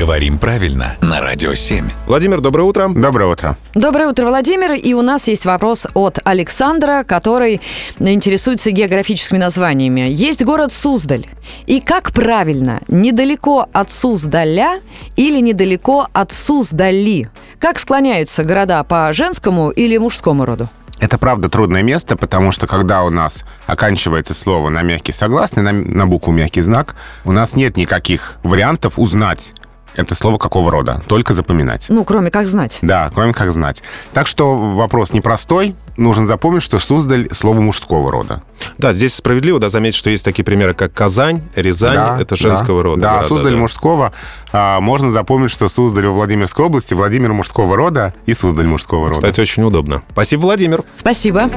Говорим правильно на Радио 7. Владимир, доброе утро. Доброе утро. Доброе утро, Владимир. И у нас есть вопрос от Александра, который интересуется географическими названиями. Есть город Суздаль. И как правильно, недалеко от Суздаля или недалеко от Суздали? Как склоняются города по женскому или мужскому роду? Это правда трудное место, потому что когда у нас оканчивается слово на мягкий согласный, на, на букву мягкий знак, у нас нет никаких вариантов узнать, это слово какого рода? Только запоминать. Ну, кроме как знать. Да, кроме как знать. Так что вопрос непростой. Нужно запомнить, что Суздаль — слово мужского рода. Да, здесь справедливо, да, заметить, что есть такие примеры, как Казань, Рязань, Да, это женского да, рода. Да, города, Суздаль да. мужского. А, можно запомнить, что Суздаль во Владимирской области, Владимир мужского рода и Суздаль мужского рода. Кстати, очень удобно. Спасибо, Владимир. Спасибо.